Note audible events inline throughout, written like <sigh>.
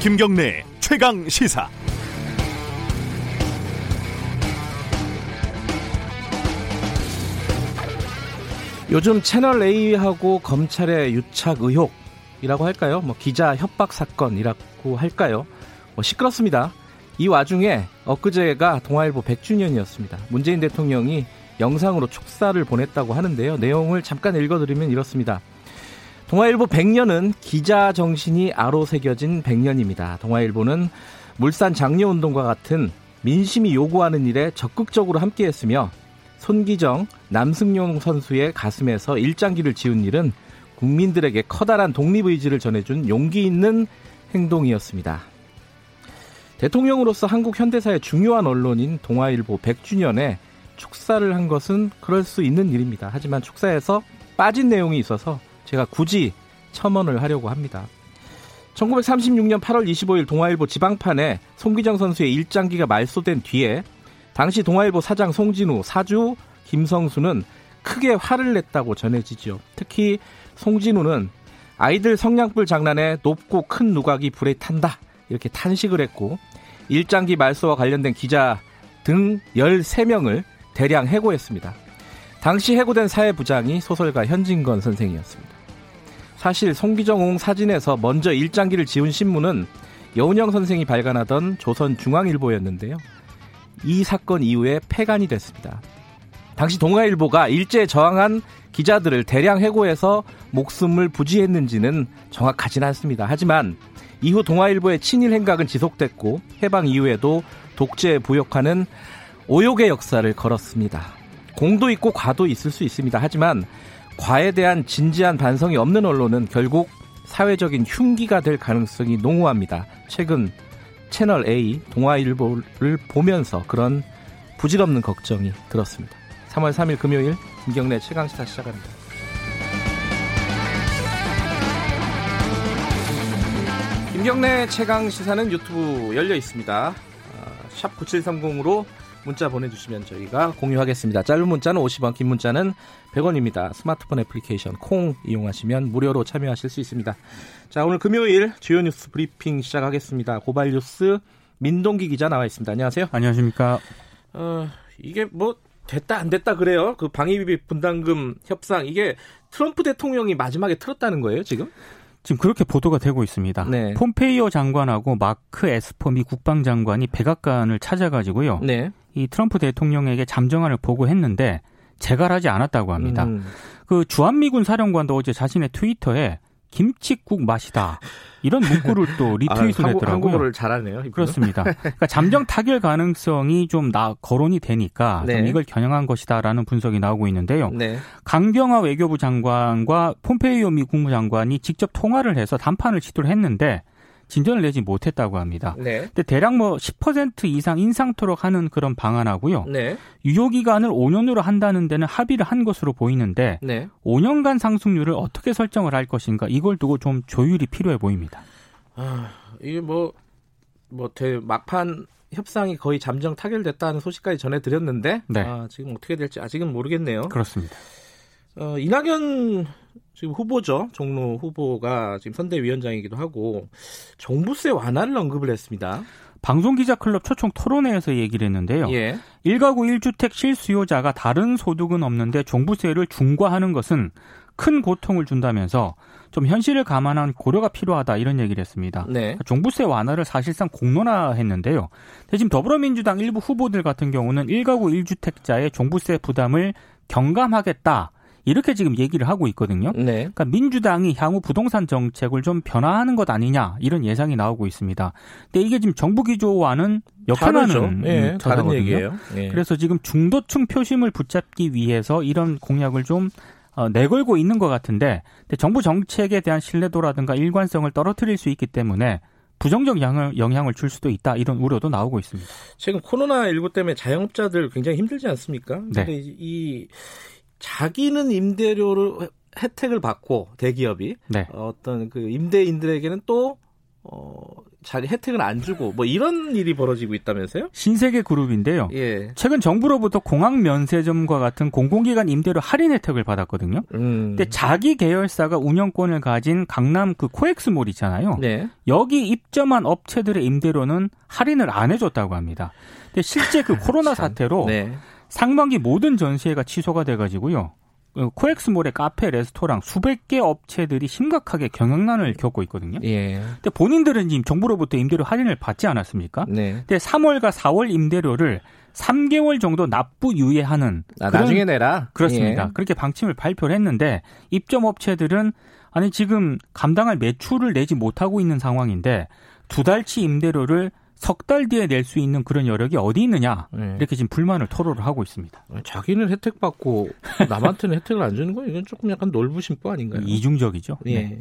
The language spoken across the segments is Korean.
김경래 최강 시사. 요즘 채널 A하고 검찰의 유착 의혹이라고 할까요? 뭐 기자 협박 사건이라고 할까요? 뭐 시끄럽습니다. 이 와중에 엊그제가 동아일보 100주년이었습니다. 문재인 대통령이 영상으로 축사를 보냈다고 하는데요. 내용을 잠깐 읽어드리면 이렇습니다. 동아일보 100년은 기자 정신이 아로 새겨진 100년입니다. 동아일보는 물산 장려운동과 같은 민심이 요구하는 일에 적극적으로 함께했으며 손기정, 남승용 선수의 가슴에서 일장기를 지운 일은 국민들에게 커다란 독립의지를 전해준 용기 있는 행동이었습니다. 대통령으로서 한국 현대사의 중요한 언론인 동아일보 100주년에 축사를 한 것은 그럴 수 있는 일입니다. 하지만 축사에서 빠진 내용이 있어서 제가 굳이 첨언을 하려고 합니다. 1936년 8월 25일 동아일보 지방판에 송기정 선수의 일장기가 말소된 뒤에 당시 동아일보 사장 송진우, 사주 김성수는 크게 화를 냈다고 전해지죠. 특히 송진우는 아이들 성냥불 장난에 높고 큰 누각이 불에 탄다 이렇게 탄식을 했고 일장기 말소와 관련된 기자 등 13명을 대량 해고했습니다. 당시 해고된 사회부장이 소설가 현진건 선생이었습니다. 사실 송기정홍 사진에서 먼저 일장기를 지운 신문은 여운영 선생이 발간하던 조선중앙일보였는데요. 이 사건 이후에 폐간이 됐습니다. 당시 동아일보가 일제에 저항한 기자들을 대량 해고해서 목숨을 부지했는지는 정확하진 않습니다. 하지만 이후 동아일보의 친일 행각은 지속됐고 해방 이후에도 독재에 부역하는 오욕의 역사를 걸었습니다. 공도 있고 과도 있을 수 있습니다. 하지만 과에 대한 진지한 반성이 없는 언론은 결국 사회적인 흉기가 될 가능성이 농후합니다. 최근 채널 A 동아일보를 보면서 그런 부질없는 걱정이 들었습니다. 3월 3일 금요일 김경래 최강시사 시작합니다. 김경래 최강 시사는 유튜브 열려 있습니다. 샵 9730으로 문자 보내주시면 저희가 공유하겠습니다. 짧은 문자는 50원, 긴 문자는 100원입니다. 스마트폰 애플리케이션 콩 이용하시면 무료로 참여하실 수 있습니다. 자, 오늘 금요일 주요 뉴스 브리핑 시작하겠습니다. 고발 뉴스 민동기 기자 나와 있습니다. 안녕하세요. 안녕하십니까. 어, 이게 뭐 됐다 안 됐다 그래요. 그 방위비 분담금 협상 이게 트럼프 대통령이 마지막에 틀었다는 거예요, 지금? 지금 그렇게 보도가 되고 있습니다. 네. 폼페이오 장관하고 마크 에스퍼 미 국방장관이 백악관을 찾아가지고요. 네. 이 트럼프 대통령에게 잠정안을 보고했는데 재가하지 않았다고 합니다. 음. 그 주한미군 사령관도 어제 자신의 트위터에 김치국 마시다. 이런 문구를 또 <laughs> retweet을 아, 했더라고요. 한국어를 잘하네요. 이분은. 그렇습니다. 그러니까 잠정 타결 가능성이 좀 나, 거론이 되니까 네. 좀 이걸 겨냥한 것이다라는 분석이 나오고 있는데요. 네. 강경화 외교부 장관과 폼페이오 미 국무장관이 직접 통화를 해서 담판을 시도를 했는데 진전을 내지 못했다고 합니다. 네. 근데 대략 뭐 10% 이상 인상토록 하는 그런 방안하고요. 네. 유효 기간을 5년으로 한다는 데는 합의를 한 것으로 보이는데 네. 5년간 상승률을 어떻게 설정을 할 것인가 이걸 두고 좀 조율이 필요해 보입니다. 아, 이게 뭐뭐 대, 막판 협상이 거의 잠정 타결됐다는 소식까지 전해드렸는데 네. 아, 지금 어떻게 될지 아직은 모르겠네요. 그렇습니다. 어, 이낙연 지금 후보죠. 종로 후보가 지금 선대위원장이기도 하고 종부세 완화를 언급을 했습니다. 방송기자클럽 초청 토론회에서 얘기를 했는데요. 예. 1가구 1주택 실수요자가 다른 소득은 없는데 종부세를 중과하는 것은 큰 고통을 준다면서 좀 현실을 감안한 고려가 필요하다 이런 얘기를 했습니다. 네. 종부세 완화를 사실상 공론화했는데요. 지금 더불어민주당 일부 후보들 같은 경우는 1가구 1주택자의 종부세 부담을 경감하겠다. 이렇게 지금 얘기를 하고 있거든요. 네. 그러니까 민주당이 향후 부동산 정책을 좀 변화하는 것 아니냐 이런 예상이 나오고 있습니다. 근데 이게 지금 정부 기조와는 역행하는 네, 다른 얘기예요. 네. 그래서 지금 중도층 표심을 붙잡기 위해서 이런 공약을 좀 어, 내걸고 있는 것 같은데 정부 정책에 대한 신뢰도라든가 일관성을 떨어뜨릴 수 있기 때문에 부정적 영향을, 영향을 줄 수도 있다 이런 우려도 나오고 있습니다. 지금 코로나 19 때문에 자영업자들 굉장히 힘들지 않습니까? 네. 근데 이 자기는 임대료를 혜택을 받고 대기업이 네. 어떤 그 임대인들에게는 또 어, 자리 혜택을 안 주고 뭐 이런 일이 벌어지고 있다면서요? 신세계 그룹인데요. 예. 최근 정부로부터 공항 면세점과 같은 공공기관 임대료 할인 혜택을 받았거든요. 음. 근데 자기 계열사가 운영권을 가진 강남 그 코엑스몰 있잖아요. 네. 여기 입점한 업체들의 임대료는 할인을 안 해줬다고 합니다. 근데 실제 그 <laughs> 코로나 사태로 네. 상반기 모든 전시회가 취소가 돼가지고요. 그 코엑스몰의 카페, 레스토랑 수백 개 업체들이 심각하게 경영난을 겪고 있거든요. 예. 근데 본인들은 지금 정부로부터 임대료 할인을 받지 않았습니까? 네. 근데 3월과 4월 임대료를 3개월 정도 납부 유예하는 아, 나중에 내라. 그렇습니다. 예. 그렇게 방침을 발표를 했는데 입점 업체들은 아니 지금 감당할 매출을 내지 못하고 있는 상황인데 두 달치 임대료를 석 달 뒤에 낼 수 있는 그런 여력이 어디 있느냐 네. 이렇게 지금 불만을 토로를 하고 있습니다. 자기는 혜택 받고 <laughs> 남한테는 혜택을 안 주는 거 이건 조금 약간 놀부심보 아닌가요? 이중적이죠. 예. 네.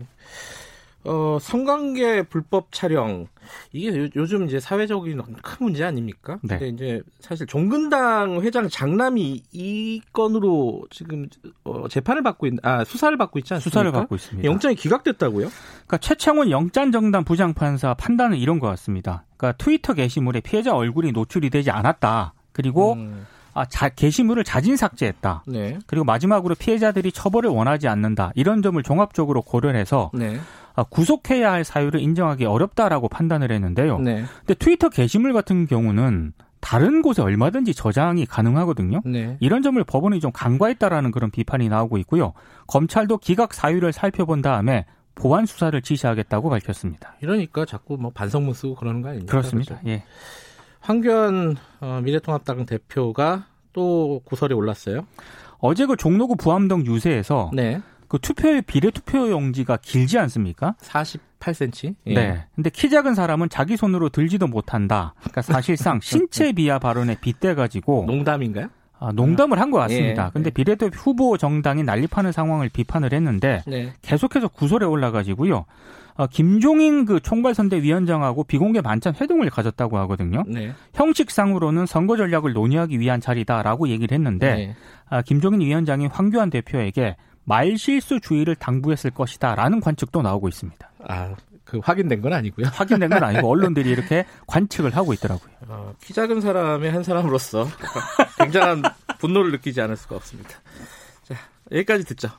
어, 성관계 불법 촬영 이게 요, 즘 이제 사회적인 큰 문제 아닙니까? 네. 근데 이제 사실 종근당 회장 장남이 이 건으로 지금 어, 재판을 받고 있, 아 수사를 받고 있지 않습니까? 수사를 받고 있습니다. 영장이 기각됐다고요? 그러니까 최창훈 영장 정당 부장 판사 판단은 이런 것 같습니다. 그러니까 트위터 게시물에 피해자 얼굴이 노출이 되지 않았다. 그리고 음. 아, 자, 게시물을 자진 삭제했다. 네. 그리고 마지막으로 피해자들이 처벌을 원하지 않는다. 이런 점을 종합적으로 고려해서 네. 아, 구속해야 할 사유를 인정하기 어렵다라고 판단을 했는데요. 네. 근데 트위터 게시물 같은 경우는 다른 곳에 얼마든지 저장이 가능하거든요. 네. 이런 점을 법원이 좀 간과했다라는 그런 비판이 나오고 있고요. 검찰도 기각 사유를 살펴본 다음에 보완 수사를 지시하겠다고 밝혔습니다. 이러니까 자꾸 뭐 반성문 쓰고 그러는 거 아닙니까? 그렇습니다. 그렇죠? 예. 황교안 어, 미래통합당 대표가 또 구설에 올랐어요. 어제 그 종로구 부암동 유세에서 네. 그 투표의 비례 투표 용지가 길지 않습니까? 48cm. 예. 네. 근데 키 작은 사람은 자기 손으로 들지도 못한다. 그러니까 사실상 <laughs> 신체 비하 발언에 빗대 가지고 농담인가요? 아, 농담을 한 것 같습니다. 예, 근데 예. 비례대표 후보 정당이 난립하는 상황을 비판을 했는데 네. 계속해서 구설에 올라가지고요. 어, 김종인 그 총괄선대위원장하고 비공개 만찬 회동을 가졌다고 하거든요. 네. 형식상으로는 선거 전략을 논의하기 위한 자리다라고 얘기를 했는데 네. 아, 김종인 위원장이 황교안 대표에게 말실수 주의를 당부했을 것이다라는 관측도 나오고 있습니다. 아, 그 확인된 건 아니고요. <laughs> 확인된 건 아니고 <laughs> 언론들이 이렇게 관측을 하고 있더라고요. 어, 키 작은 사람의 한 사람으로서 <laughs> 굉장한 분노를 느끼지 않을 수가 없습니다. 자, 여기까지 듣죠.